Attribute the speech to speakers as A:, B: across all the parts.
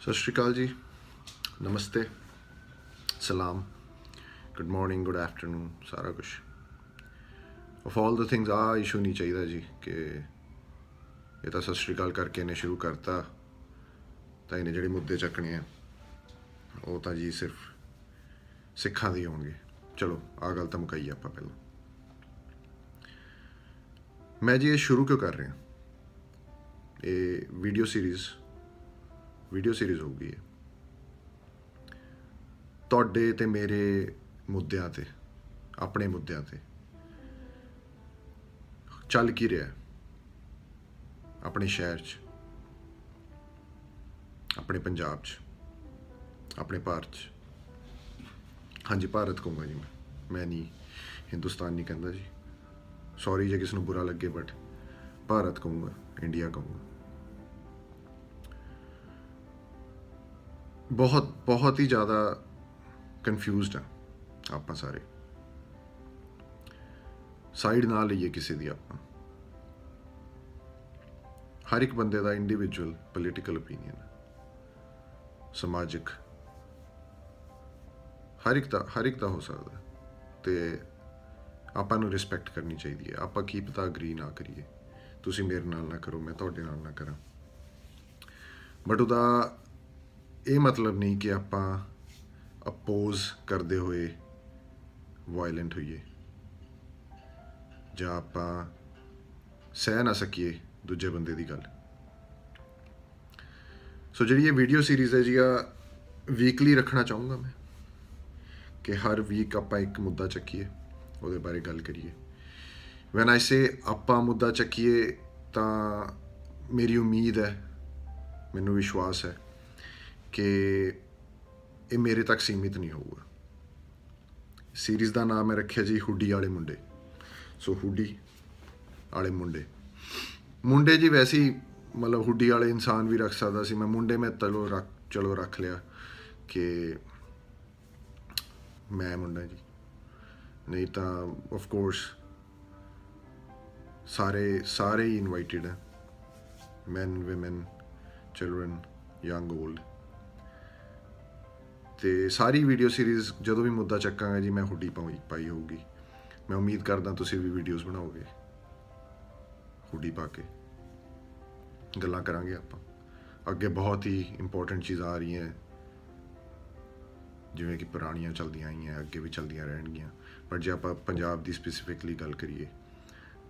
A: ਸਤਿ ਸ਼੍ਰੀ ਅਕਾਲ ਜੀ। ਨਮਸਤੇ। ਸਲਾਮ। ਗੁੱਡ ਮਾਰਨਿੰਗ ਗੁੱਡ ਆਫਟਰਨੂਨ ਸਾਰਾ ਕੁਝ ਆਫ ਆਲ ਦ ਥਿੰਗਸ ਆ ਇਸ਼ੂ ਨਹੀਂ ਚਾਹੀਦਾ ਜੀ ਕਿ ਇਹ ਤਾਂ ਸਤਿ ਸ਼੍ਰੀ ਅਕਾਲ ਕਰਕੇ ਨੇ ਸ਼ੁਰੂ ਕਰਤਾ, ਤਾਂ ਇਹਨੇ ਜਿਹੜੇ ਮੁੱਦੇ ਚੱਕਣੇ ਆ, ਉਹ ਤਾਂ ਜੀ ਸਿਰਫ ਸਿੱਖਾਂ ਦੇ ਹੋਣਗੇ। ਚਲੋ ਆ ਗੱਲ ਤਾਂ ਮੁਕਾਈ ਆਪਾਂ ਪਹਿਲਾਂ। ਮੈਂ ਜੀ ਇਹ ਸ਼ੁਰੂ ਕਿਉਂ ਕਰ ਰਿਹਾ? ਇਹ ਵੀਡੀਓ ਸੀਰੀਜ਼ ਵੀਡੀਓ ਸੀਰੀਜ਼ ਹੋਊਗੀ ਇਹ। ਤੁਹਾਡੇ ਤੇ ਮੇਰੇ ਮੁੱਦਿਆਂ ਤੇ, ਆਪਣੇ ਮੁੱਦਿਆਂ ਤੇ ਚੱਲ ਕੀ ਰਿਹਾ ਹੈ? ਆਪਣੇ ਸ਼ਹਿਰ 'ਚ, ਆਪਣੇ ਪੰਜਾਬ 'ਚ, ਆਪਣੇ ਭਾਰਤ 'ਚ। ਹਾਂਜੀ, ਭਾਰਤ ਕਹੂੰਗਾ ਜੀ ਮੈਂ। ਮੈਂ ਨਹੀਂ, ਹਿੰਦੁਸਤਾਨ ਨਹੀਂ ਕਹਿੰਦਾ ਜੀ। ਸੌਰੀ ਜੇ ਕਿਸ ਨੂੰ ਬੁਰਾ ਲੱਗੇ ਬਟ ਭਾਰਤ ਕਹੂੰਗਾ ਇੰਡੀਆ ਕਹੂੰਗਾ ਬਹੁਤ ਬਹੁਤ ਹੀ ਜ਼ਿਆਦਾ ਕਨਫਿਊਜ਼ਡ ਆ ਆਪਾਂ ਸਾਰੇ। ਸਾਈਡ ਨਾ ਲਈਏ ਕਿਸੇ ਦੀ ਆਪਾਂ। ਹਰ ਇੱਕ ਬੰਦੇ ਦਾ ਇੰਡੀਵਿਜੂਅਲ ਪੋਲੀਟੀਕਲ ਓਪੀਨੀਅਨ ਸਮਾਜਿਕ। ਹਰ ਇੱਕ ਦਾ, ਹਰ ਇੱਕ ਦਾ ਹੋ ਸਕਦਾ। ਹੈ। ਤੇ ਆਪਾਂ ਨੂੰ ਰਿਸਪੈਕਟ ਕਰਨੀ ਚਾਹੀਦੀ ਹੈ। ਆਪਾਂ ਕੀ ਪਤਾ ਅਗਰੀ ਨਾ ਕਰੀਏ। ਤੁਸੀਂ ਮੇਰੇ ਨਾਲ ਨਾ ਕਰੋ, ਮੈਂ ਤੁਹਾਡੇ ਨਾਲ ਨਾ ਕਰਾਂ। ਬਟ ਉਹਦਾ ਇਹ ਮਤਲਬ ਨਹੀਂ ਕਿ ਆਪਾਂ ਅਪੋਜ਼ ਕਰਦੇ ਹੋਏ ਵਾਇਲੈਂਟ ਹੋਈਏ। ਜਾਂ ਆਪਾਂ ਸਹਿ ਨਾ ਸਕੀਏ ਦੂਜੇ ਬੰਦੇ ਦੀ ਗੱਲ। ਸੋ ਜਿਹੜੀ ਇਹ ਵੀਡੀਓ ਸੀਰੀਜ਼ ਹੈ ਜੀ, ਆ ਵੀਕਲੀ ਰੱਖਣਾ ਚਾਹੂੰਗਾ ਮੈਂ ਕਿ ਹਰ ਵੀਕ ਆਪਾਂ ਇੱਕ ਮੁੱਦਾ ਚੱਕੀਏ, ਉਹਦੇ ਬਾਰੇ ਗੱਲ ਕਰੀਏ। ਵੈਨ ਆਈ ਸੇ ਆਪਾਂ ਮੁੱਦਾ ਚੱਕੀਏ ਤਾਂ ਮੇਰੀ ਉਮੀਦ ਹੈ, ਮੈਨੂੰ ਵਿਸ਼ਵਾਸ ਹੈ ਕਿ ਇਹ ਮੇਰੇ ਤੱਕ ਸੀਮਿਤ ਨਹੀਂ ਹੋਊਗਾ। ਸੀਰੀਜ਼ ਦਾ ਨਾਮ ਹੈ ਰੱਖਿਆ ਜੀ ਹੁੱਡੀ ਵਾਲੇ ਮੁੰਡੇ। ਸੋ ਹੁੱਡੀ ਵਾਲੇ ਮੁੰਡੇ। ਮੁੰਡੇ ਜੀ ਵੈਸੇ ਹੀ ਮਤਲਬ ਹੁੱਡੀ ਵਾਲੇ ਇਨਸਾਨ ਵੀ ਰੱਖ ਸਕਦਾ ਸੀ। ਮੈਂ ਮੁੰਡੇ ਮੈਂ ਚਲੋ ਰੱਖ ਚਲੋ ਰੱਖ ਲਿਆ ਕਿ ਮੈਂ ਮੁੰਡਾ ਜੀ। ਨਹੀਂ ਤਾਂ ਆਫ ਕੋਰਸ ਸਾਰੇ ਸਾਰੇ ਹੀ ਇਨਵਾਈਟਡ ਹੈ men, women, children, young, old ਤੇ ਸਾਰੀ ਵੀਡੀਓ ਸੀਰੀਜ਼ ਜਦੋਂ ਵੀ ਮੁੱਦਾ ਚੱਕਾਂਗਾ ਜੀ, ਮੈਂ ਹੁੱਡੀ ਪਾਈ ਪਾਈ ਹੋਊਗੀ। ਮੈਂ ਉਮੀਦ ਕਰਦਾ ਤੁਸੀਂ ਵੀ ਵੀਡੀਓਜ਼ ਬਣਾਓਗੇ। ਹੁੱਡੀ ਪਾ ਕੇ। ਗੱਲਾਂ ਕਰਾਂਗੇ ਆਪਾਂ। ਅੱਗੇ ਬਹੁਤ ਹੀ ਇੰਪੋਰਟੈਂਟ ਚੀਜ਼ਾਂ ਆ ਰਹੀਆਂ। ਜਿਵੇਂ ਕਿ ਪੁਰਾਣੀਆਂ ਚਲਦੀਆਂ ਆਈਆਂ, ਅੱਗੇ ਵੀ ਚਲਦੀਆਂ ਰਹਿਣਗੀਆਂ। ਪਰ ਜੇ ਆਪਾਂ ਪੰਜਾਬ ਦੀ ਸਪੈਸੀਫਿਕਲੀ ਗੱਲ ਕਰੀਏ,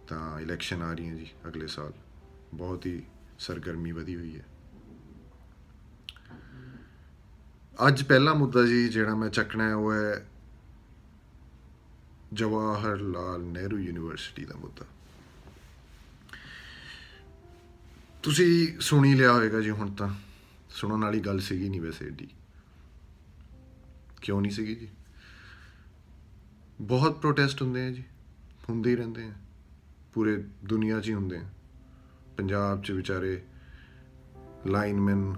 A: ਤਾਂ ਇਲੈਕਸ਼ਨ ਆ ਰਹੀਆਂ ਜੀ ਅਗਲੇ ਸਾਲ। ਬਹੁਤ ਹੀ ਸਰਗਰਮੀ ਵਧੀ ਹੋਈ ਹੈ। ਅੱਜ ਪਹਿਲਾ ਮੁੱਦਾ ਜੀ ਜਿਹੜਾ ਮੈਂ ਚੱਕਣਾ ਹੈ, ਉਹ ਹੈ ਜਵਾਹਰ ਲਾਲ ਨਹਿਰੂ ਯੂਨੀਵਰਸਿਟੀ ਦਾ ਮੁੱਦਾ। ਤੁਸੀਂ ਸੁਣੀ ਲਿਆ ਹੋਵੇਗਾ ਜੀ ਹੁਣ ਤਾਂ। ਸੁਣਨ ਵਾਲੀ ਗੱਲ ਸੀਗੀ ਨਹੀਂ ਵੈਸੇ ਏਡੀ। ਕਿਉਂ ਨਹੀਂ ਸੀਗੀ ਜੀ? ਬਹੁਤ ਪ੍ਰੋਟੈਸਟ ਹੁੰਦੇ ਆ ਜੀ। ਹੁੰਦੇ ਹੀ ਰਹਿੰਦੇ ਆ। ਪੂਰੇ ਦੁਨੀਆ 'ਚ ਹੀ ਹੁੰਦੇ ਆ। ਪੰਜਾਬ 'ਚ ਵਿਚਾਰੇ ਲਾਈਨਮੈਨ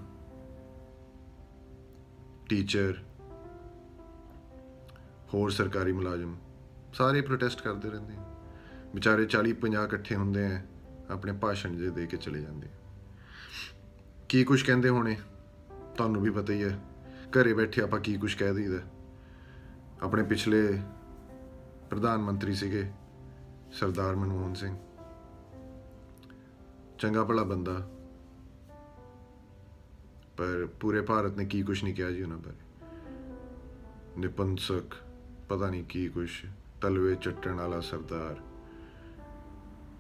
A: ਟੀਚਰ, ਹੋਰ ਸਰਕਾਰੀ ਮੁਲਾਜ਼ਮ, ਸਾਰੇ ਪ੍ਰੋਟੈਸਟ ਕਰਦੇ ਰਹਿੰਦੇ ਆ। ਵਿਚਾਰੇ 40 50 ਇਕੱਠੇ ਹੁੰਦੇ ਆ, ਆਪਣੇ ਭਾਸ਼ਣ ਜੇ ਦੇ ਕੇ ਚਲੇ ਜਾਂਦੇ ਆ। ਕੀ ਕੁਝ ਕਹਿੰਦੇ ਹੋਣੇ? ਤੁਹਾਨੂੰ ਵੀ ਪਤਾ ਹੀ ਹੈ ਘਰੇ ਬੈਠੇ ਆਪਾਂ ਕੀ ਕੁਝ ਕਹਿ ਦਈਦਾ? ਆਪਣੇ ਪਿਛਲੇ ਪ੍ਰਧਾਨ ਮੰਤਰੀ ਸੀਗੇ, ਸਰਦਾਰ ਮਨਮੋਹਨ ਸਿੰਘ। ਚੰਗਾ ਭਲਾ ਬੰਦਾ। ਪਰ ਪੂਰੇ ਭਾਰਤ ਨੇ ਕੀ ਕੁਝ ਨਹੀਂ ਕਿਹਾ ਜੀ ਉਹਨਾਂ ਬਾਰੇ। ਨਿਪੰਸਕ, ਪਤਾ ਨਹੀਂ ਕੀ ਕੁਝ ਤਲਵੇ ਚੱਟਣ ਵਾਲਾ ਸਰਦਾਰ।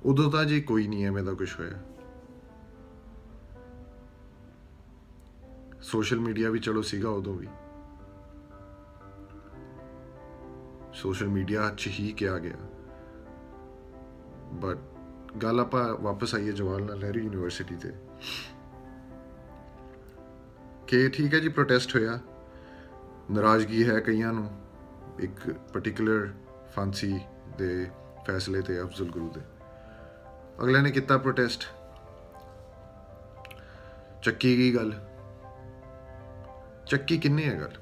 A: ਉਦੋਂ ਤਾਂ ਜੀ ਕੋਈ ਨਹੀਂ ਐਵੇਂ ਦਾ ਕੁਝ ਹੋਇਆ। ਸੋਸ਼ਲ ਮੀਡੀਆ ਵੀ ਚਲੋ ਸੀਗਾ ਉਦੋਂ ਵੀ। ਸੋਸ਼ਲ ਮੀਡੀਆ 'ਚ ਹੀ ਕਿਹਾ ਗਿਆ। ਬਟ ਗੱਲ ਆਪਾਂ ਵਾਪਸ ਆਈਏ ਜਵਾਹਰ ਲਾਲ ਨਹਿਰੂ ਯੂਨੀਵਰਸਿਟੀ ਤੇ। ਕਿ ਠੀਕ ਹੈ ਜੀ ਪ੍ਰੋਟੈਸਟ ਹੋਇਆ। ਨਾਰਾਜ਼ਗੀ ਹੈ ਕਈਆਂ ਨੂੰ, ਇੱਕ ਪਾਰਟਿਕੂਲਰ ਫਾਂਸੀ ਦੇ ਫੈਸਲੇ ਤੇ ਅਫਜ਼ਲ ਗੁਰੂ ਦੇ। ਅਗਲੇ ਨੇ ਕੀਤਾ ਪ੍ਰੋਟੈਸਟ ਚੱਕੀ ਗਈ ਗੱਲ? ਚੱਕੀ ਕਿੰਨੇ ਹੈ ਗੱਲ?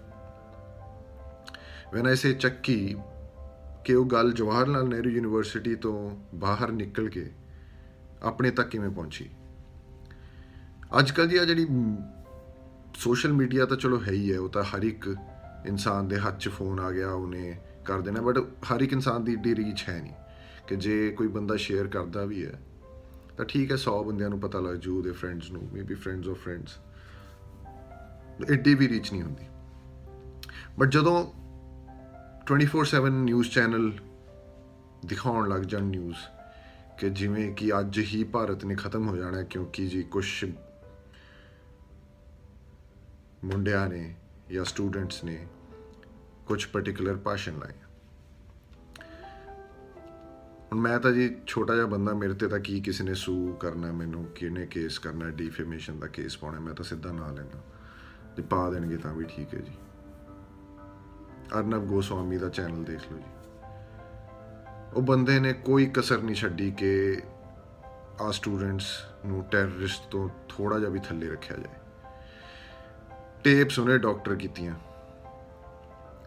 A: ਵੈਨ ਆਈ ਸੇ ਚੱਕੀ, ਕਿ ਉਹ ਗੱਲ ਜਵਾਹਰ ਲਾਲ ਨਹਿਰੂ ਯੂਨੀਵਰਸਿਟੀ ਤੋਂ ਬਾਹਰ ਨਿਕਲ ਕੇ ਆਪਣੇ ਤੱਕ ਕਿਵੇਂ ਪਹੁੰਚੀ? ਅੱਜ ਕੱਲ ਦੀ ਆ ਜਿਹੜੀ ਸੋਸ਼ਲ ਮੀਡੀਆ ਤਾਂ ਚਲੋ ਹੈ ਹੀ ਹੈ, ਉਹ ਤਾਂ ਹਰ ਇੱਕ ਇਨਸਾਨ ਦੇ ਹੱਥ 'ਚ ਫੋਨ ਆ ਗਿਆ, ਉਹਨੇ ਕਰ ਦੇਣਾ ਬਟ ਹਰ ਇੱਕ ਇਨਸਾਨ ਦੀ ਏਡੀ ਰੀਚ ਹੈ ਨਹੀਂ ਕਿ ਜੇ ਕੋਈ ਬੰਦਾ ਸ਼ੇਅਰ ਕਰਦਾ ਵੀ ਹੈ, ਤਾਂ ਠੀਕ ਹੈ 100 ਬੰਦਿਆਂ ਨੂੰ ਪਤਾ ਲੱਗ ਜੂ, ਉਹਦੇ ਫਰੈਂਡਸ ਨੂੰ ਮੇਬੀ ਫਰੈਂਡਸ ਆਫ ਫਰੈਂਡਸ ਏਡੀ ਵੀ ਰੀਚ ਨਹੀਂ ਹੁੰਦੀ। ਬਟ ਜਦੋਂ 24/7 ਨਿਊਜ਼ ਚੈਨਲ ਦਿਖਾਉਣ ਲੱਗ ਜਾਣ ਨਿਊਜ਼ ਕਿ ਜਿਵੇਂ ਕਿ ਅੱਜ ਹੀ ਭਾਰਤ ਨੇ ਖਤਮ ਹੋ ਜਾਣਾ ਹੈ ਕਿਉਂਕਿ ਜੀ ਕੁਝ ਮੁੰਡਿਆਂ ਨੇ ਜਾਂ ਸਟੂਡੈਂਟਸ ਨੇ ਕੁਝ ਪਾਰਟਿਕੂਲਰ ਭਾਸ਼ਣ ਲਾਏ ਹੁਣ ਮੈਂ ਤਾਂ ਜੀ ਛੋਟਾ ਜਿਹਾ ਬੰਦਾ, ਮੇਰੇ ਤੇ ਤਾਂ ਕੀ ਕਿਸੇ ਨੇ ਸੂ ਕਰਨਾ, ਮੈਨੂੰ ਕਿਹਨੇ ਕੇਸ ਕਰਨਾ ਡਿਫੇਮੇਸ਼ਨ ਦਾ ਕੇਸ ਪਾਉਣਾ, ਮੈਂ ਤਾਂ ਸਿੱਧਾ ਨਾਂ ਲੈਣਾ ਜੇ ਪਾ ਦੇਣਗੇ ਤਾਂ ਵੀ ਠੀਕ ਹੈ ਜੀ। ਅਰਨਬ ਗੋਸਵਾਮੀ ਦਾ ਚੈਨਲ ਦੇਖ ਲਓ ਜੀ। ਉਹ ਬੰਦੇ ਨੇ ਕੋਈ ਕਸਰ ਨਹੀਂ ਛੱਡੀ ਕਿ ਆ ਸਟੂਡੈਂਟਸ ਨੂੰ ਟੈਰਰਿਸਟ ਤੋਂ ਥੋੜਾ ਜਿਹਾ ਵੀ ਥੱਲੇ ਰੱਖਿਆ ਜਾਏ। ਟੇਪਸ ਉਹਨੇ ਡਾਕਟਰ ਕੀਤੀਆਂ।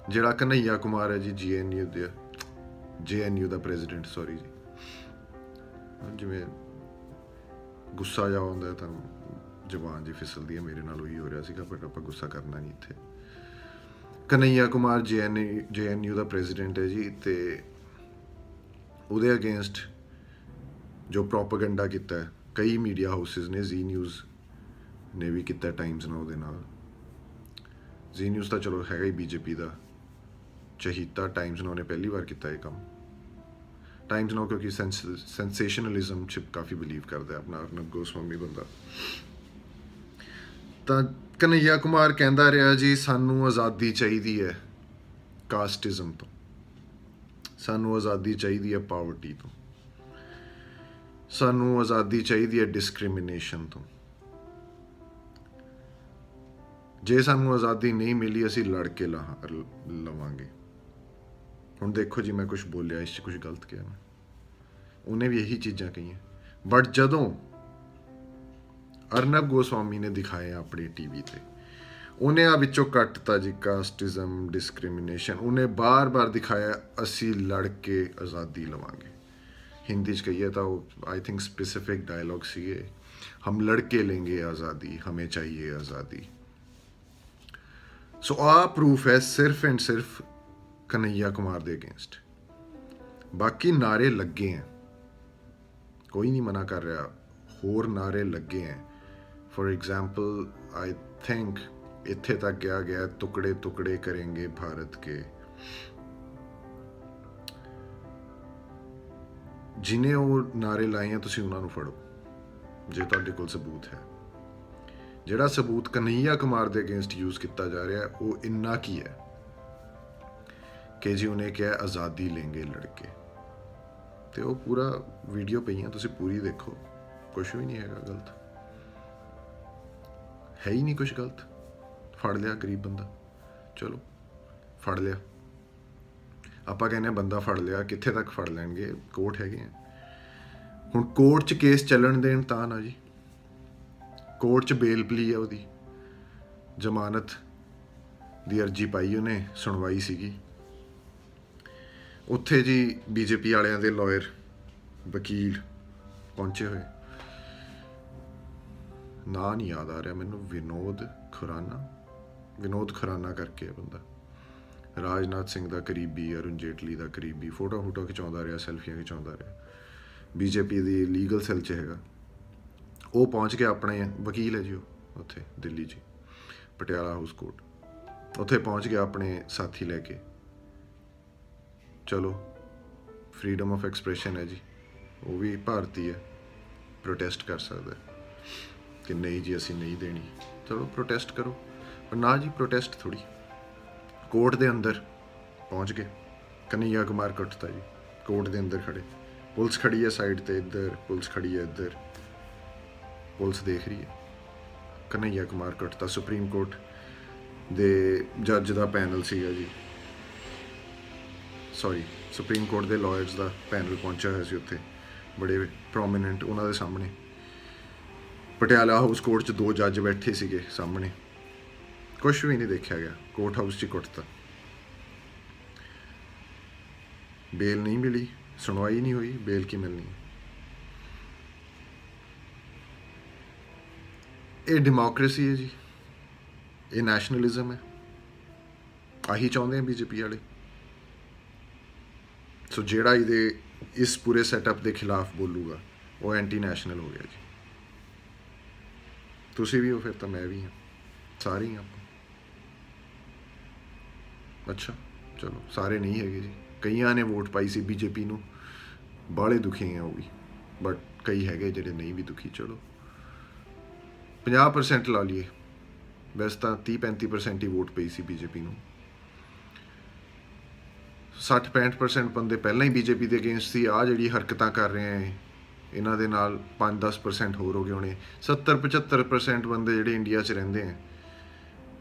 A: ਜਿਹੜਾ ਕਨਈਆ ਕੁਮਾਰ ਹੈ ਜੀ ਜੀਐਨਯੂ ਦੇ ਜੀਐਨਯੂ ਦਾ ਪ੍ਰੈਜ਼ੀਡੈਂਟ ਸੌਰੀ ਜੀ। ਜਿਵੇਂ ਗੁੱਸਾ ਜਾ ਆਉਂਦਾ ਹੈ ਤਾਂ ਜ਼ਬਾਨ ਜੀ ਫਿਸਲਦੀ ਹੈ, ਮੇਰੇ ਨਾਲ ਉਹੀ ਹੋ ਰਿਹਾ ਸੀਗਾ ਬਟ ਆਪਾਂ ਗੁੱਸਾ ਕਰਨਾ ਨਹੀਂ ਇੱਥੇ। ਕਨਈਆ ਕੁਮਾਰ ਜੀਐਨਯੂ ਜੀਐਨਯੂ ਦਾ ਪ੍ਰੈਜ਼ੀਡੈਂਟ ਹੈ ਜੀ ਤੇ ਉਹਦੇ ਅਗੇਂਸਟ ਜੋ ਪ੍ਰੋਪਗੈਂਡਾ ਕੀਤਾ ਹੈ, ਕਈ ਮੀਡੀਆ ਹਾਊਸਸ ਨੇ ਜ਼ੀ ਨਿਊਜ਼ ਨੇ ਵੀ ਕੀਤਾ ਟਾਈਮਸ ਨਾਲ ਉਹਦੇ ਨਾਲ। ਜ਼ੀ ਨਿਊਜ਼ ਤਾਂ ਚਲੋ ਹੈਗਾ ਹੀ ਬੀਜੇਪੀ ਦਾ। ਚਹੀਤਾ ਟਾਈਮਸ ਨਾਲ ਉਹਨੇ ਪਹਿਲੀ ਵਾਰ ਕੀਤਾ ਇਹ ਕੰਮ। ਟਾਈਮਸ ਨਾਲ ਕਿਉਂਕਿ ਸੈਂਸੇਸ਼ਨਲਿਜ਼ਮ ਚ ਕਾਫੀ ਬਲੀਵ ਕਰਦਾ ਹੈ ਆਪਣਾ ਅਰਨਬ ਗੋਸਵਾਮੀ ਬੰਦਾ। ਤਾਂ ਕਨਈਆ ਕੁਮਾਰ ਕਹਿੰਦਾ ਰਿਹਾ ਜੀ, ਸਾਨੂੰ ਆਜ਼ਾਦੀ ਚਾਹੀਦੀ ਹੈ ਕਾਸਟਿਜ਼ਮ ਤੋਂ। ਸਾਨੂੰ ਆਜ਼ਾਦੀ ਚਾਹੀਦੀ ਹੈ ਪਾਵਰਟੀ ਤੋਂ। ਸਾਨੂੰ ਆਜ਼ਾਦੀ ਚਾਹੀਦੀ ਹੈ ਡਿਸਕ੍ਰਿਮੀਨੇਸ਼ਨ ਤੋਂ। ਜੇ ਸਾਨੂੰ ਆਜ਼ਾਦੀ ਨਹੀਂ ਮਿਲੀ, ਅਸੀਂ ਲੜ ਕੇ ਲਵਾਂਗੇ। ਹੁਣ ਦੇਖੋ ਜੀ, ਮੈਂ ਕੁਝ ਬੋਲਿਆ, ਇਸ 'ਚ ਕੁਝ ਗਲਤ ਕਿਹਾ ਮੈਂ। ਉਹਨੇ ਵੀ ਇਹੀ ਚੀਜ਼ਾਂ ਕਹੀਆਂ। ਬਟ ਜਦੋਂ ਅਰਨਬ ਗੋਸਵਾਮੀ ਨੇ ਦਿਖਾਇਆ ਆਪਣੀ ਟੀਵੀ ਤੇ, ਉਹਨੇ ਆ ਵਿੱਚੋਂ ਕੱਟਤਾ ਜੀ ਕਾਸਟਿਜ਼ਮ ਡਿਸਕ੍ਰਿਮੀਨੇਸ਼ਨ ਉਹਨੇ ਬਾਰ-ਬਾਰ ਦਿਖਾਇਆ, ਅਸੀਂ ਲੜ ਕੇ ਆਜ਼ਾਦੀ ਲਵਾਂਗੇ। ਹਿੰਦੀ ਚ ਕਹੀਏ ਤਾਂ ਉਹ ਆਈ ਥਿੰਕ ਸਪੈਸਿਫਿਕ ਡਾਇਲੌਗ ਸੀਗੇ। ਹਮ ਲੜ ਕੇ लेंगे ਆਜ਼ਾਦੀ, ਹਮੇ ਚਾਹੀਏ ਆਜ਼ਾਦੀ। ਸੋ ਆ ਪ੍ਰੂਫ ਹੈ ਸਿਰਫ ਐਂਡ ਸਿਰਫ ਕਨਈਆ ਕੁਮਾਰ ਦੇ ਅਗੇਂਸਟ ਬਾਕੀ ਨਾਰੇ ਲੱਗੇ ਆ ਕੋਈ ਨਹੀਂ ਮਨਾ ਕਰ ਰਿਹਾ ਹੋਰ ਨਾਰੇ ਲੱਗੇ ਆ ਫॉर एग्जांपल आई थिंक ਇੱਥੇ ਤੱਕ ਗਿਆ ਗਿਆ ਟੁਕੜੇ ਟੁਕੜੇ ਕਰेंगे ਭਾਰਤ ਕੇ ਜਿਨੇ ਉਹ ਨਾਰੇ ਲਾਏ ਆ ਤੁਸੀਂ ਉਹਨਾਂ ਨੂੰ ਫੜੋ ਜੇ ਤੁਹਾਡੇ ਕੋਲ ਸਬੂਤ ਹੈ ਜਿਹੜਾ ਸਬੂਤ ਕਨਈਆ ਕੁਮਾਰ ਦੇ ਅਗੇਂਸਟ ਯੂਜ਼ ਕੀਤਾ ਜਾ ਰਿਹਾ, ਉਹ ਇੰਨਾ ਕੀ ਹੈ ਕਿ ਜੀ ਉਹਨੇ ਕਿਹਾ, ਆਜ਼ਾਦੀ ਲੈਂਗੇ ਲੜਕੇ। ਤੇ ਉਹ ਪੂਰਾ ਵੀਡੀਓ ਪਈਆਂ, ਤੁਸੀਂ ਪੂਰੀ ਦੇਖੋ। ਕੁਝ ਵੀ ਨਹੀਂ ਹੈਗਾ ਗਲਤ। ਹੈ ਹੀ ਨਹੀਂ ਕੁਝ ਗਲਤ। ਫੜ ਲਿਆ ਗਰੀਬ ਬੰਦਾ। ਚਲੋ, ਫੜ ਲਿਆ। ਆਪਾਂ ਕਹਿੰਦੇ ਬੰਦਾ ਫੜ ਲਿਆ, ਕਿੱਥੇ ਤੱਕ ਫੜ ਲੈਣਗੇ? ਕੋਰਟ ਹੈਗੇ ਆ। ਹੁਣ ਕੋਰਟ 'ਚ ਕੇਸ ਚੱਲਣ ਦੇਣ ਤਾਂ ਨਾ ਜੀ। ਕੋਰਟ 'ਚ ਬੇਲ ਪਲੀ ਆ ਉਹਦੀ। ਜ਼ਮਾਨਤ ਦੀ ਅਰਜੀ ਪਾਈ ਉਹਨੇ, ਸੁਣਵਾਈ ਸੀਗੀ। ਉੱਥੇ ਜੀ ਬੀਜੇਪੀ ਵਾਲਿਆਂ ਦੇ ਲਾਇਰ ਵਕੀਲ ਪਹੁੰਚੇ ਹੋਏ। ਨਾਂ ਨਹੀਂ ਯਾਦ ਆ ਰਿਹਾ ਮੈਨੂੰ, ਵਿਨੋਦ ਖੁਰਾਨਾ। ਵਿਨੋਦ ਖੁਰਾਨਾ ਕਰਕੇ ਹੈ ਬੰਦਾ। ਰਾਜਨਾਥ ਸਿੰਘ ਦਾ ਕਰੀਬੀ, ਅਰੁਣ ਜੇਟਲੀ ਦਾ ਕਰੀਬੀ ਫੋਟੋ ਫੋਟੋ ਖਿਚਾਉਂਦਾ ਰਿਹਾ, ਸੈਲਫੀਆਂ ਖਿਚਾਉਂਦਾ ਰਿਹਾ। ਬੀਜੇਪੀ ਦੀ ਲੀਗਲ ਸੈੱਲ 'ਚ ਹੈਗਾ। ਉਹ ਪਹੁੰਚ ਕੇ ਆਪਣੇ ਵਕੀਲ ਹੈ ਜੀ ਉਹ, ਉੱਥੇ, ਦਿੱਲੀ 'ਚ ਪਟਿਆਲਾ ਹਾਊਸ ਕੋਰਟ। ਉੱਥੇ ਪਹੁੰਚ ਗਿਆ ਆਪਣੇ ਸਾਥੀ ਲੈ ਕੇ। ਚਲੋ ਫਰੀडम ਆਫ ਐਕਸਪ੍ਰੈਸ਼ਨ ਹੈ ਜੀ। ਉਹ ਵੀ ਭਾਰਤੀ ਹੈ। ਪ੍ਰੋਟੈਸਟ ਕਰ ਸਕਦਾ ਕਿ ਨਹੀਂ ਜੀ, ਅਸੀਂ ਨਹੀਂ ਦੇਣੀ। ਚਲੋ ਪ੍ਰੋਟੈਸਟ ਕਰੋ। ਪਰ ਨਾ ਜੀ ਪ੍ਰੋਟੈਸਟ ਥੋੜੀ ਕੋਰਟ ਦੇ ਅੰਦਰ ਪਹੁੰਚ ਗਏ। ਕਨਈਆ ਕੁਮਾਰ ਕੱਟਤਾ ਜੀ। ਕੋਰਟ ਦੇ ਅੰਦਰ ਖੜੇ। ਪੁਲਿਸ ਖੜੀ ਹੈ ਸਾਈਡ ਤੇ ਇੱਧਰ, ਪੁਲਿਸ ਖੜੀ ਹੈ ਇੱਧਰ। ਪੁਲਿਸ ਦੇਖ ਰਹੀ ਹੈ। ਕਨਈਆ ਕੁਮਾਰ ਕੱਟਤਾ ਸੁਪਰੀਮ ਕੋਰਟ ਦੇ ਜੱਜ ਦਾ ਪੈਨਲ ਸੀਗਾ ਜੀ। ਸੌਰੀ ਸੁਪਰੀਮ ਕੋਰਟ ਦੇ ਲਾਇਰਸ ਦਾ ਪੈਨਲ ਪਹੁੰਚਿਆ ਹੋਇਆ ਸੀ ਉੱਥੇ। ਬੜੇ ਪ੍ਰੋਮਿਨੈਂਟ ਉਹਨਾਂ ਦੇ ਸਾਹਮਣੇ। ਪਟਿਆਲਾ ਹਾਊਸ ਕੋਰਟ 'ਚ ਦੋ ਜੱਜ ਬੈਠੇ ਸੀਗੇ ਸਾਹਮਣੇ। ਕੁਝ ਵੀ ਨਹੀਂ ਦੇਖਿਆ ਗਿਆ ਕੋਰਟ ਹਾਊਸ 'ਚ ਕੁੱਟਤਾ। ਬੇਲ ਨਹੀਂ ਮਿਲੀ, ਸੁਣਵਾਈ ਨਹੀਂ ਹੋਈ, ਬੇਲ ਕੀ ਮਿਲਣੀ ਇਹ ਡੈਮੋਕ੍ਰੇਸੀ ਹੈ ਜੀ। ਇਹ ਨੈਸ਼ਨਲਿਜ਼ਮ ਹੈ। ਆਹੀ ਚਾਹੁੰਦੇ ਆ ਬੀਜੇਪੀ ਵਾਲੇ। ਸੋ ਜਿਹੜਾ ਇਹਦੇ, ਇਸ ਪੂਰੇ ਸੈਟਅਪ ਦੇ ਖਿਲਾਫ ਬੋਲੂਗਾ, ਉਹ ਐਂਟੀ ਨੈਸ਼ਨਲ ਹੋ ਗਿਆ ਜੀ। ਤੁਸੀਂ ਵੀ ਹੋ, ਫਿਰ ਤਾਂ ਮੈਂ ਵੀ ਹਾਂ। ਸਾਰੇ ਹੀ ਆਪਾਂ। ਅੱਛਾ, ਚਲੋ, ਸਾਰੇ ਨਹੀਂ ਹੈਗੇ ਜੀ। ਕਈਆਂ ਨੇ ਵੋਟ ਪਾਈ ਸੀ ਬੀਜੇਪੀ ਨੂੰ। ਬਾਲੇ ਦੁਖੀ ਆ ਉਹ ਵੀ। ਬਟ ਕਈ ਹੈਗੇ ਜਿਹੜੇ ਨਹੀਂ ਵੀ ਦੁਖੀ, ਚਲੋ। 50% ਲਾ ਲਈਏ। ਵੈਸੇ ਤਾਂ 30 35% ਹੀ ਵੋਟ ਪਈ ਸੀ ਬੀਜੇਪੀ ਨੂੰ। 60-65% ਬੰਦੇ ਪਹਿਲਾਂ ਹੀ ਬੀਜੇਪੀ ਦੇ ਅਗੇਂਸਟ ਸੀ। ਆ ਜਿਹੜੀ ਹਰਕਤਾਂ ਕਰ ਰਹੇ ਆ ਇਹ, ਇਹਨਾਂ ਦੇ ਨਾਲ 5-10% ਹੋਰ ਹੋ ਗਏ ਹੋਣੇ। 70-75% ਬੰਦੇ ਜਿਹੜੇ ਇੰਡੀਆ 'ਚ ਰਹਿੰਦੇ ਆ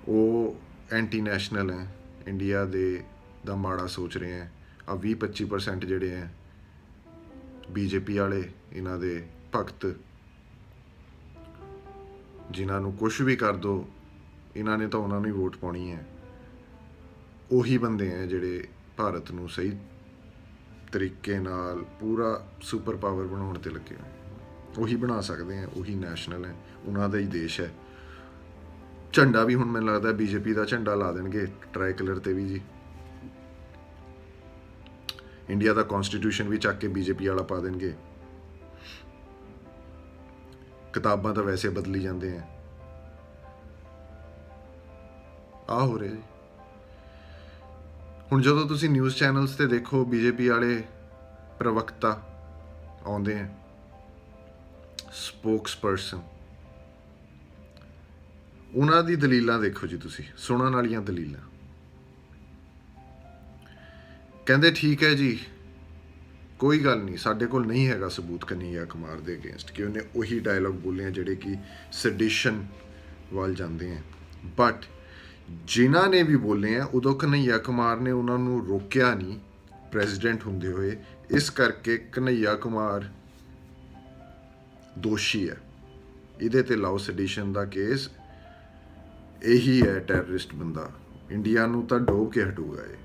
A: ਉਹ ਐਂਟੀ ਨੈਸ਼ਨਲ ਹੈ ਇੰਡੀਆ ਦੇ ਦਾ ਮਾੜਾ ਸੋਚ ਰਹੇ ਆ। ਆ 20-25% ਜਿਹੜੇ ਆ ਬੀਜੇਪੀ ਵਾਲੇ ਇਹਨਾਂ ਦੇ ਭਗਤ ਜਿਨ੍ਹਾਂ ਨੂੰ ਕੁਝ ਵੀ ਕਰ ਦੋ, ਇਹਨਾਂ ਨੇ ਤਾਂ ਉਹਨਾਂ ਨੂੰ ਹੀ ਵੋਟ ਪਾਉਣੀ ਹੈ। ਉਹੀ ਬੰਦੇ ਆ ਜਿਹੜੇ ਭਾਰਤ ਨੂੰ ਸਹੀ ਤਰੀਕੇ ਨਾਲ ਪੂਰਾ ਸੁਪਰ ਪਾਵਰ ਬਣਾਉਣ ਤੇ ਲੱਗੇ ਹੋਏ ਉਹੀ ਬਣਾ ਸਕਦੇ ਆ ਉਹੀ ਨੈਸ਼ਨਲ ਹੈ, ਉਹਨਾਂ ਦਾ ਹੀ ਦੇਸ਼ ਹੈ। ਝੰਡਾ ਵੀ ਹੁਣ ਮੈਨੂੰ ਲੱਗਦਾ ਬੀਜੇਪੀ ਦਾ ਝੰਡਾ ਲਾ ਦੇਣਗੇ ਟ੍ਰਾਈ ਕਲਰ ਤੇ ਵੀ ਜੀ। ਇੰਡੀਆ ਦਾ ਕਨਸਟੀਟਿਊਸ਼ਨ ਵੀ ਚੱਕ ਕੇ ਬੀਜੇਪੀ ਵਾਲਾ ਪਾ ਦੇਣਗੇ। ਕਿਤਾਬਾਂ ਤਾਂ ਵੈਸੇ ਬਦਲੀ ਜਾਂਦੇ ਆ। ਆ ਹੋ ਰਿਹਾ ਜੀ। ਹੁਣ ਜਦੋਂ ਤੁਸੀਂ ਨਿਊਜ਼ ਚੈਨਲਸ ਤੇ ਦੇਖੋ ਬੀਜੇਪੀ ਵਾਲੇ ਪ੍ਰਵਕਤਾ ਆਉਂਦੇ ਆ। ਸਪੋਕਸਪਰਸਨ ਉਹਨਾਂ ਦੀ ਦਲੀਲਾਂ ਦੇਖੋ ਜੀ ਤੁਸੀਂ, ਸੁਣਨ ਵਾਲੀਆਂ ਦਲੀਲਾਂ। ਕਹਿੰਦੇ ਠੀਕ ਹੈ ਜੀ ਕੋਈ ਗੱਲ ਨਹੀਂ, ਸਾਡੇ ਕੋਲ ਨਹੀਂ ਹੈਗਾ ਸਬੂਤ ਕਨਈਆ ਕੁਮਾਰ ਦੇ ਅਗੇਂਸਟ ਕਿ ਉਹਨੇ ਉਹੀ ਡਾਇਲੌਗ ਬੋਲੇ ਆ ਜਿਹੜੇ ਕਿ ਸੈਡੀਸ਼ਨ ਵੱਲ ਜਾਂਦੇ ਆ ਬਟ ਜਿਨ੍ਹਾਂ ਨੇ ਵੀ ਬੋਲੇ ਆ ਉਦੋਂ ਕਨਈਆ ਕੁਮਾਰ ਨੇ ਉਹਨਾਂ ਨੂੰ ਰੋਕਿਆ ਨਹੀਂ ਪ੍ਰੈਜ਼ੀਡੈਂਟ ਹੁੰਦੇ ਹੋਏ। ਇਸ ਕਰਕੇ ਕਨਈਆ ਕੁਮਾਰ ਦੋਸ਼ੀ ਹੈ ਇਹਦੇ ਤੇ ਲਾਓ ਸੈਡੀਸ਼ਨ ਦਾ ਕੇਸ ਇਹੀ ਹੈ ਟੈਰਰਿਸਟ ਬੰਦਾ। ਇੰਡੀਆ ਨੂੰ ਤਾਂ ਡੋਬ ਕੇ ਹਟੂਗਾ ਇਹ।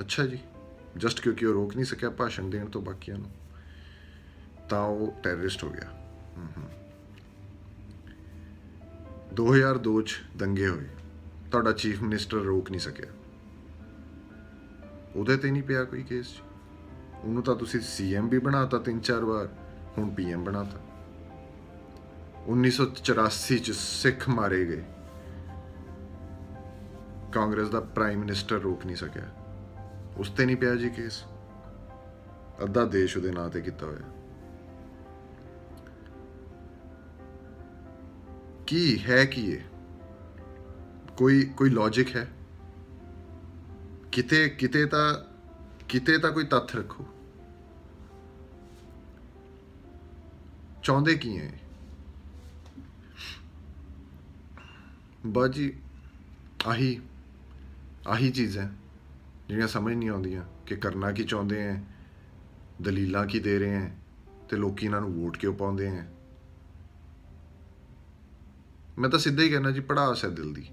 A: ਅੱਛਾ ਜੀ ਜਸਟ ਕਿਉਂਕਿ ਉਹ ਰੋਕ ਨਹੀਂ ਸਕਿਆ ਭਾਸ਼ਣ ਦੇਣ ਤੋਂ ਬਾਕੀਆਂ ਨੂੰ, ਤਾਂ ਉਹ ਟੈਰਰਿਸਟ ਹੋ ਗਿਆ। ਹਮ ਹਮ। 2002 ਚ ਦੰਗੇ ਹੋਏ। ਤੁਹਾਡਾ ਚੀਫ ਮਿਨਿਸਟਰ ਰੋਕ ਨਹੀਂ ਸਕਿਆ। ਉਹਦੇ ਤੇ ਨਹੀਂ ਪਿਆ ਕੋਈ ਕੇਸ ਉਹਨੂੰ ਤਾਂ ਤੁਸੀਂ ਸੀਐਮ ਵੀ ਬਣਾਤਾ ਤਿੰਨ ਚਾਰ ਵਾਰ, ਹੁਣ ਪੀਐਮ ਬਣਾਤਾ। 1984 ਚ ਸਿੱਖ ਮਾਰੇ ਗਏ। ਕਾਂਗਰਸ ਦਾ ਪ੍ਰਾਈਮ ਮਿਨਿਸਟਰ ਰੋਕ ਨਹੀਂ ਸਕਿਆ। ਉਸ ਤੇ ਨਹੀਂ ਪਿਆ ਜੀ ਕੇਸ। ਅੱਧਾ ਦੇਸ਼ ਉਹਦੇ ਨਾਂ ਤੇ ਕੀਤਾ ਹੋਇਆ। ਕੀ ਹੈ ਕੀ ਇਹ? ਕੋਈ ਕੋਈ ਲੌਜੀਕ ਹੈ? ਕਿਤੇ ਕਿਤੇ ਤਾਂ ਕਿਤੇ ਤਾਂ ਕੋਈ ਤੱਥ ਰੱਖੋ। ਚਾਹੁੰਦੇ ਕੀ ਹੈ ਬਾਜੀ ਆਹੀ ਆਹੀ ਚੀਜ਼ ਹੈ। ਜਿਹੜੀਆਂ ਸਮਝ ਨਹੀਂ ਆਉਂਦੀਆਂ ਕਿ ਕਰਨਾ ਕੀ ਚਾਹੁੰਦੇ ਹੈ ਦਲੀਲਾਂ ਕੀ ਦੇ ਰਹੇ ਹੈ ਤੇ ਲੋਕੀ ਇਹਨਾਂ ਨੂੰ ਵੋਟ ਕਿਉਂ ਪਾਉਂਦੇ ਹੈ ਮੈਂ ਤਾਂ ਸਿੱਧਾ ਹੀ ਕਹਿਣਾ ਜੀ ਪੜਾਸ ਹੈ ਦਿਲ ਦੀ।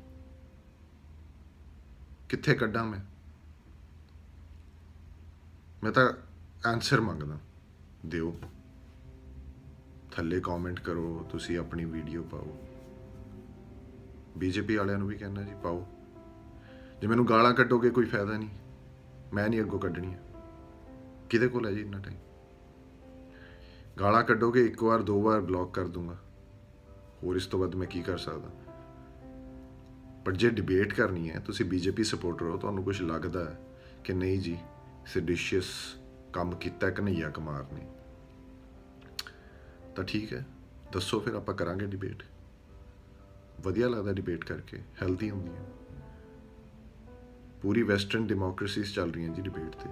A: ਕਿੱਥੇ ਕੱਢਾਂ ਮੈਂ? ਮੈਂ ਤਾਂ ਆਨਸਰ ਮੰਗਦਾ। ਦਿਓ। ਥੱਲੇ ਕਮੈਂਟ ਕਰੋ, ਤੁਸੀਂ ਆਪਣੀ ਵੀਡੀਓ ਪਾਓ। ਬੀਜੇਪੀ ਵਾਲਿਆਂ ਨੂੰ ਵੀ ਕਹਿਣਾ ਜੀ, ਪਾਓ। ਜੇ ਮੈਨੂੰ ਗਾਲਾਂ ਕੱਢੋਗੇ, ਕੋਈ ਫਾਇਦਾ ਨਹੀਂ। ਮੈਂ ਨਹੀਂ ਅੱਗੋਂ ਕੱਢਣੀਆਂ ਕਿਹਦੇ ਕੋਲ ਹੈ ਜੀ ਇੰਨਾ ਟਾਈਮ ਗਾਲਾਂ ਕੱਢੋਗੇ, ਇੱਕ ਵਾਰ, ਦੋ ਵਾਰ ਬਲੌਕ ਕਰ ਦੂੰਗਾ। ਹੋਰ ਇਸ ਤੋਂ ਵੱਧ ਮੈਂ ਕੀ ਕਰ ਸਕਦਾ? ਪਰ ਜੇ ਡਿਬੇਟ ਕਰਨੀ ਹੈ, ਤੁਸੀਂ ਬੀਜੇਪੀ ਸਪੋਰਟਰ ਹੋ, ਤੁਹਾਨੂੰ ਕੁਝ ਲੱਗਦਾ ਹੈ ਕਿ ਨਹੀਂ ਜੀ ਸੈਡਿਸ਼ੀਅਸ ਕੰਮ ਕੀਤਾ ਕਨਈਆ ਕੁਮਾਰ ਨੇ ਤਾਂ ਠੀਕ ਹੈ, ਦੱਸੋ ਫਿਰ ਆਪਾਂ ਕਰਾਂਗੇ ਡਿਬੇਟ ਵਧੀਆ ਲੱਗਦਾ ਡਿਬੇਟ ਕਰਕੇ ਹੈਲਦੀ ਹੁੰਦੀ ਹੈ। ਪੂਰੀ ਵੈਸਟਰਨ ਡੈਮੋਕ੍ਰੇਸੀਜ਼ ਚੱਲ ਰਹੀਆਂ ਜੀ ਡਿਬੇਟ ਤੇ।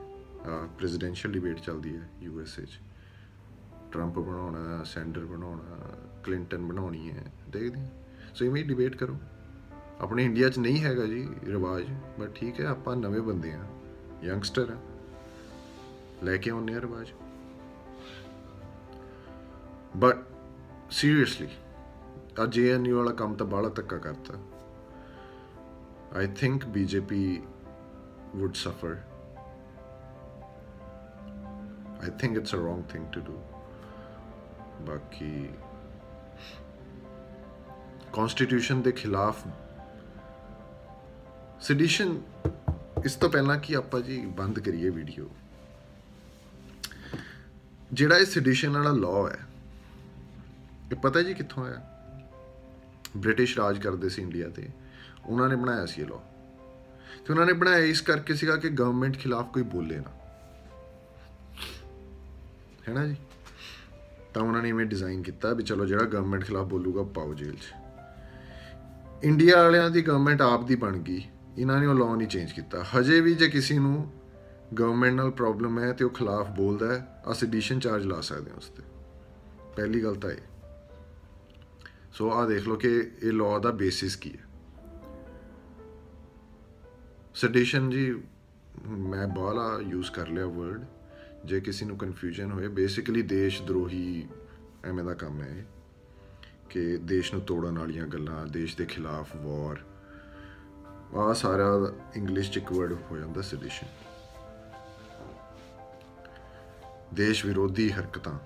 A: ਪ੍ਰੈਜ਼ੀਡੈਂਸ਼ੀਅਲ ਡਿਬੇਟ ਚੱਲਦੀ ਹੈ ਯੂ ਐਸ ਏ 'ਚ। ਟਰੰਪ ਬਣਾਉਣਾ ਸੈਂਡਰ ਬਣਾਉਣਾ ਕਲਿੰਟਨ ਬਣਾਉਣੀ ਹੈ, ਦੇਖਦੇ ਸੋ ਇਵੇਂ ਡਿਬੇਟ ਕਰੋ। ਆਪਣੇ ਇੰਡੀਆ 'ਚ ਨਹੀਂ ਹੈਗਾ ਜੀ ਰਿਵਾਜ ਬਟ ਠੀਕ ਹੈ, ਆਪਾਂ ਨਵੇਂ ਬੰਦੇ ਆ ਯੰਗਸਟਰ ਆ ਲੈ ਕੇ ਆਉਂਦੇ ਆ ਰਿਵਾਜ। ਬਟ ਸੀਰੀਅਸਲੀ ਆ ਜੇਐਨਯੂ ਵਾਲਾ ਕੰਮ ਤਾਂ ਬਾਹਲਾ ਧੱਕਾ ਕਰਤਾ। I think BJP would suffer. I think it's a wrong thing to do. ਬਾਕੀ ਕਨਸਟੀਟਿਊਸ਼ਨ ਦੇ ਖਿਲਾਫ ਸੈਡੀਸ਼ਨ ਇਸ ਤੋਂ ਪਹਿਲਾਂ ਕਿ ਆਪਾਂ ਜੀ ਬੰਦ ਕਰੀਏ ਵੀਡੀਓ ਜਿਹੜਾ ਇਹ ਸੈਡੀਸ਼ਨ ਵਾਲਾ ਲਾਅ ਹੈ ਇਹ ਪਤਾ ਜੀ ਕਿੱਥੋਂ ਆਇਆ ਬ੍ਰਿਟਿਸ਼ ਰਾਜ ਕਰਦੇ ਸੀ ਇੰਡੀਆ ਤੇ ਉਹਨਾਂ ਨੇ ਬਣਾਇਆ ਸੀ ਇਹ ਲਾਅ ਤੇ ਉਹਨਾਂ ਨੇ ਬਣਾਇਆ ਇਸ ਕਰਕੇ ਸੀਗਾ ਕਿ ਗਵਰਨਮੈਂਟ ਖਿਲਾਫ ਕੋਈ ਬੋਲੇ ਨਾ। ਹੈ ਨਾ ਜੀ? ਤਾਂ ਉਹਨਾਂ ਨੇ ਇਵੇਂ ਡਿਜ਼ਾਈਨ ਕੀਤਾ ਵੀ ਚਲੋ ਜਿਹੜਾ ਗਵਰਨਮੈਂਟ ਖਿਲਾਫ ਬੋਲੂਗਾ ਪਾਓ ਜੇਲ੍ਹ 'ਚ। ਇੰਡੀਆ ਵਾਲਿਆਂ ਦੀ ਗਵਰਨਮੈਂਟ ਆਪ ਦੀ ਬਣ ਗਈ। ਇਹਨਾਂ ਨੇ ਉਹ ਲਾਅ ਨਹੀਂ ਚੇਂਜ ਕੀਤਾ। ਹਜੇ ਵੀ ਜੇ ਕਿਸੇ ਨੂੰ ਗਵਰਨਮੈਂਟ ਨਾਲ ਪ੍ਰੋਬਲਮ ਹੈ ਤੇ ਉਹ ਖਿਲਾਫ ਬੋਲਦਾ ਹੈ ਆ ਸੈਡੀਸ਼ਨ ਚਾਰਜ ਲਾ ਸਕਦੇ ਹੋ ਉਸ ਤੇ। ਪਹਿਲੀ ਗੱਲ ਤਾਂ ਇਹ। ਸੋ ਆ ਦੇਖ ਲਓ ਕਿ ਇਹ ਲਾਅ ਦਾ ਬੇਸਿਸ ਕੀ ਹੈ। ਸੈਡੀਸ਼ਨ ਜੀ ਮੈਂ ਬਾਲਾ ਯੂਜ਼ ਕਰ ਲਿਆ ਵਰਡ ਜੇ ਕਿਸੇ ਨੂੰ ਕਨਫਿਊਜ਼ਨ ਹੋਏ ਬੇਸਿਕਲੀ ਦੇਸ਼ ਦਰੋਹੀ ਐਵੇਂ ਦਾ ਕੰਮ ਹੈ ਇਹ। ਕਿ ਦੇਸ਼ ਨੂੰ ਤੋੜਨ ਵਾਲੀਆਂ ਗੱਲਾਂ, ਦੇਸ਼ ਦੇ ਖਿਲਾਫ ਵਾਰ ਆ ਸਾਰਾ ਇੰਗਲਿਸ਼ ਚ ਇੱਕ ਵਰਡ ਹੋ ਜਾਂਦਾ ਸੈਡੀਸ਼ਨ ਦੇਸ਼ ਵਿਰੋਧੀ ਹਰਕਤਾਂ।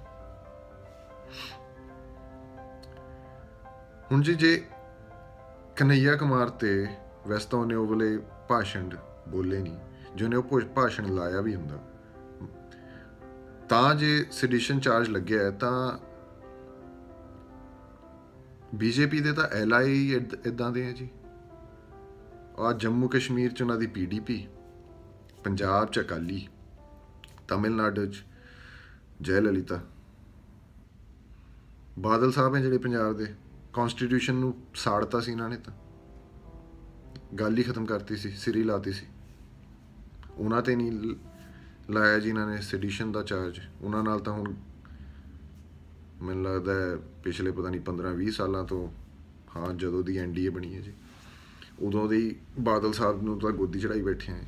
A: ਹੁਣ ਜੀ ਜੇ ਕਨਈਆ ਕੁਮਾਰ ਤੇ ਵੈਸੇ ਤਾਂ ਉਹਨੇ ਉਹ ਵੇਲੇ ਭਾਸ਼ਣ ਬੋਲੇ ਨਹੀਂ ਜਿਹਨੇ ਉਹ ਭੋ- ਭਾਸ਼ਣ ਲਾਇਆ ਵੀ ਹੁੰਦਾ। ਤਾਂ ਜੇ ਸੈਡੀਸ਼ਨ ਚਾਰਜ ਲੱਗਿਆ ਹੈ, ਤਾਂ ਬੀਜੇਪੀ ਦੇ ਤਾਂ ਐਲਆਈ ਇਦਾਂ ਦੇ ਆ ਜੀ। ਆ ਜੰਮੂ ਕਸ਼ਮੀਰ ਚ ਉਹਨਾਂ ਦੀ ਪੀਡੀਪੀ ਪੰਜਾਬ ਚ ਅਕਾਲੀ, ਤਮਿਲਨਾਡੂ ਚ ਜੈ ਲਲਿਤਾ ਬਾਦਲ ਸਾਹਿਬ ਹੈ ਜਿਹੜੇ ਪੰਜਾਬ ਦੇ ਕਨਸਟੀਟਿਊਸ਼ਨ ਨੂੰ ਸਾੜਤਾ ਸੀ ਇਹਨਾਂ ਨੇ ਤਾਂ। ਗੱਲ ਹੀ ਖਤਮ ਕਰਤੀ ਸੀ, ਸਿਰੀ ਲਾਤੀ ਸੀ। ਉਹਨਾਂ ਤੇ ਨਹੀਂ ਲ- ਲਾਇਆ ਜੀ ਇਹਨਾਂ ਨੇ ਸੈਡੀਸ਼ਨ ਦਾ ਚਾਰਜ ਉਹਨਾਂ ਨਾਲ ਤਾਂ ਹੁਣ ਮੈਨੂੰ ਲੱਗਦਾ ਹੈ ਪਿਛਲੇ ਪਤਾ ਨਹੀਂ 15 20 ਸਾਲਾਂ ਤੋਂ, ਹਾਂ, ਜਦੋਂ ਦੀ ਐਨਡੀਏ ਬਣੀ ਹੈ ਜੀ। ਉਦੋਂ ਦੇ ਹੀ ਬਾਦਲ ਸਾਹਿਬ ਨੂੰ ਤਾਂ ਗੋਦੀ ਚੜਾਈ ਬੈਠੇ ਆ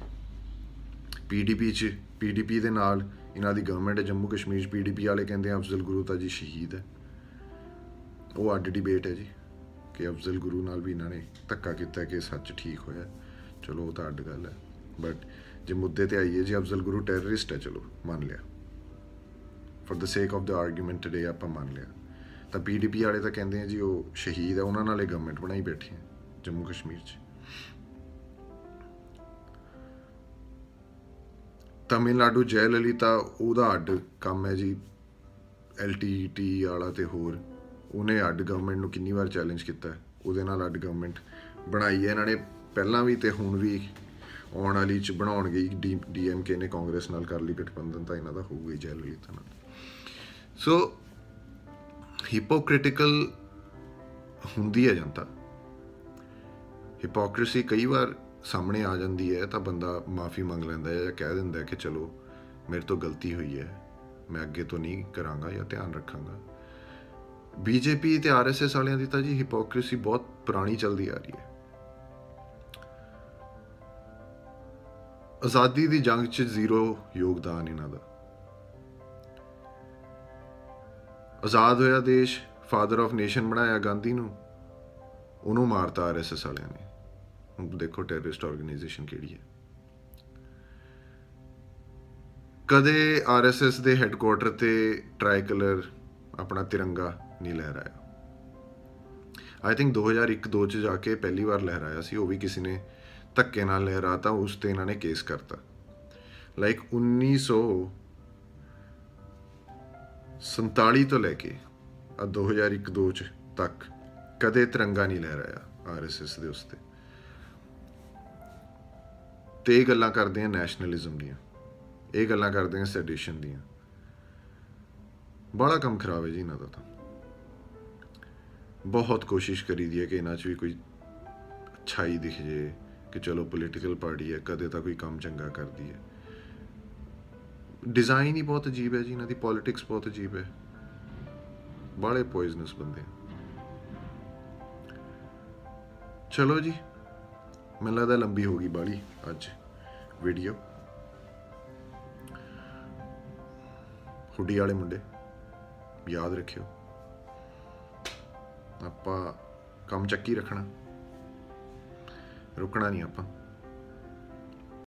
A: ਪੀਡੀਪੀ ਚ ਪੀਡੀਪੀ ਦੇ ਨਾਲ ਇਹਨਾਂ ਦੀ ਗਵਰਨਮੈਂਟ ਹੈ, ਜੰਮੂ ਕਸ਼ਮੀਰ ਚ ਪੀਡੀਪੀ ਵਾਲੇ ਕਹਿੰਦੇ ਆ, ਅਫਜ਼ਲ ਗੁਰੂ ਤਾਂ ਜੀ ਸ਼ਹੀਦ ਹੈ। ਉਹ ਅੱਡ ਡਿਬੇਟ ਹੈ ਜੀ। ਕਿ ਅਫਜ਼ਲ ਗੁਰੂ ਨਾਲ ਵੀ ਇਹਨਾਂ ਨੇ ਧੱਕਾ ਕੀਤਾ ਕਿ ਸੱਚ ਠੀਕ ਹੋਇਆ। ਚਲੋ, ਉਹ ਤਾਂ ਅੱਡ ਗੱਲ ਹੈ। ਬਟ ਜੇ ਮੁੱਦੇ ਤੇ ਆਈਏ, ਜੀ ਅਫਜ਼ਲ ਗੁਰੂ ਟੈਰਰਿਸਟ ਹੈ, ਚਲੋ, ਮੰਨ ਲਿਆ। For the sake of the argument today ਆਪਾਂ ਮੰਨ ਲਿਆ। ਤਾਂ ਪੀਡੀਪੀ ਵਾਲੇ ਤਾਂ ਕਹਿੰਦੇ ਆ ਜੀ, ਉਹ ਸ਼ਹੀਦ ਹੈ ਉਹਨਾਂ ਨਾਲ ਇਹ ਗਵਰਨਮੈਂਟ ਬਣਾਈ ਬੈਠੀ ਹੈ, ਜੰਮੂ ਕਸ਼ਮੀਰ 'ਚ। ਤਮਿਲਨਾਡੂ ਜੈ ਲਲਿਤਾ ਉਹਦਾ ਅੱਡ ਕੰਮ ਹੈ ਜੀ ਐਲਟੀਟੀ ਵਾਲਾ ਤੇ ਹੋਰ। ਉਹਨੇ ਅੱਡ ਗਵਰਨਮੈਂਟ ਨੂੰ ਕਿੰਨੀ ਵਾਰ ਚੈਲੰਜ ਕੀਤਾ ਹੈ, ਉਹਦੇ ਨਾਲ ਅੱਡ ਗਵਰਨਮੈਂਟ ਬਣਾਈ ਹੈ। ਇਹਨਾਂ ਨੇ ਪਹਿਲਾਂ ਵੀ ਤੇ ਹੁਣ ਵੀ ਆਉਣ ਵਾਲੀ ਚ ਬਣਾਉਣਗੇ ਡੀਐਮਕੇ ਨੇ ਕਾਂਗਰਸ ਨਾਲ ਕਰ ਲਈ ਗਠਬੰਧਨ, ਤਾਂ ਇਹਨਾਂ ਦਾ ਹੋਊਗਾ ਹੀ ਜੈ ਲਲਿਤਾ ਨਾਲ ਸੋ ਹਿਪੋਕ੍ਰਿਟੀਕਲ ਹੁੰਦੀ ਹੈ ਜਨਤਾ। ਹਿਪੋਕ੍ਰੀਸੀ ਕਈ ਵਾਰ ਸਾਹਮਣੇ ਆ ਜਾਂਦੀ ਹੈ, ਤਾਂ ਬੰਦਾ ਮਾਫੀ ਮੰਗ ਲੈਂਦਾ ਹੈ ਜਾਂ ਕਹਿ ਦਿੰਦਾ ਹੈ ਕਿ ਚਲੋ, ਮੇਰੇ ਤੋਂ ਗਲਤੀ ਹੋਈ ਹੈ, ਮੈਂ ਅੱਗੇ ਤੋਂ ਨਹੀਂ ਕਰਾਂਗਾ ਜਾਂ ਧਿਆਨ ਰੱਖਾਂਗਾ। ਬੀਜੇਪੀ ਤੇ ਆਰਐਸਐਸ ਵਾਲਿਆਂ ਦੀ ਤਾਂ ਜੀ ਹਿਪੋਕ੍ਰੀਸੀ ਬਹੁਤ ਪੁਰਾਣੀ ਚੱਲਦੀ ਆ ਰਹੀ ਹੈ। ਆਜ਼ਾਦੀ ਦੀ ਜੰਗ 'ਚ ਜ਼ੀਰੋ ਯੋਗਦਾਨ ਇਹਨਾਂ ਦਾ। ਆਜ਼ਾਦ ਹੋਇਆ ਦੇਸ਼ ਫਾਦਰ ਆਫ ਨੇਸ਼ਨ ਬਣਾਇਆ ਗਾਂਧੀ ਨੂੰ, ਉਹਨੂੰ ਮਾਰਤਾ ਆਰਐਸਐਸ ਵਾਲਿਆਂ ਨੇ। ਹੁਣ ਦੇਖੋ ਟੈਰਰਿਸਟ ਆਰਗੇਨਾਈਜੇਸ਼ਨ ਕਿਹੜੀ ਹੈ। ਕਦੇ ਆਰਐਸਐਸ ਦੇ ਹੈੱਡਕੁਆਰਟਰ ਤੇ ਟ੍ਰਾਈ ਕਲਰ ਆਪਣਾ ਤਿਰੰਗਾ ਨਹੀਂ ਲਹਿਰਾਇਆ। ਆਈ ਥਿੰਕ 2001-2 ਚ ਜਾ ਕੇ ਪਹਿਲੀ ਵਾਰ ਲਹਿਰਾਇਆ ਸੀ, ਉਹ ਵੀ ਕਿਸੇ ਨੇ ਧੱਕੇ ਨਾਲ ਲਹਿਰਾਤਾ, ਉਸ ਤੇ ਇਹਨਾਂ ਨੇ ਕੇਸ ਕਰਤਾ। ਲਾਈਕ 1947 ਤੋਂ ਲੈ ਕੇ ਆ 2001-2 ਚ ਤੱਕ ਕਦੇ ਤਿਰੰਗਾ ਨਹੀਂ ਲਹਿਰਾਇਆ ਆਰਐਸਐਸ ਦੇ ਉਸ ਤੇ। ਤੇ ਇਹ ਗੱਲਾਂ ਕਰਦੇ ਆ ਨੈਸ਼ਨਲਿਜ਼ਮ ਦੀਆਂ। ਇਹ ਗੱਲਾਂ ਕਰਦੇ ਆ ਸੈਡੀਸ਼ਨ ਦੀਆਂ। ਬੜਾ ਕੰਮ ਖਰਾਬ ਹੈ ਜੀ ਇਹਨਾਂ ਦਾ ਤਾਂ। ਬਹੁਤ ਕੋਸ਼ਿਸ਼ ਕਰੀਦੀ ਹੈ ਕਿ ਇਹਨਾਂ 'ਚ ਵੀ ਕੋਈ ਅੱਛਾਈ ਦਿਖ ਜੇ, ਕਿ ਚਲੋ ਪੋਲੀਟੀਕਲ ਪਾਰਟੀ ਹੈ, ਕਦੇ ਤਾਂ ਕੋਈ ਕੰਮ ਚੰਗਾ ਕਰਦੀ ਹੈ। ਡਿਜ਼ਾਈਨ ਹੀ ਬਹੁਤ ਅਜੀਬ ਹੈ ਜੀ, ਇਹਨਾਂ ਦੀ ਪੋਲਿਟਿਕਸ ਬਹੁਤ ਅਜੀਬ ਹੈ। ਬਾਲੇ ਪੋਇਜ਼ਨਸ ਬੰਦੇ ਚਲੋ ਜੀ, ਮੈਨੂੰ ਲੱਗਦਾ ਲੰਬੀ ਹੋ ਗਈ ਬਾਲੀ ਅੱਜ ਵੀਡੀਓ ਹੁੱਡੀ ਵਾਲੇ ਮੁੰਡੇ, ਯਾਦ ਰੱਖਿਓ। ਆਪਾਂ ਕੰਮ ਚੱਕੀ ਰੱਖਣਾ। ਰੁਕਣਾ ਨਹੀਂ ਆਪਾਂ।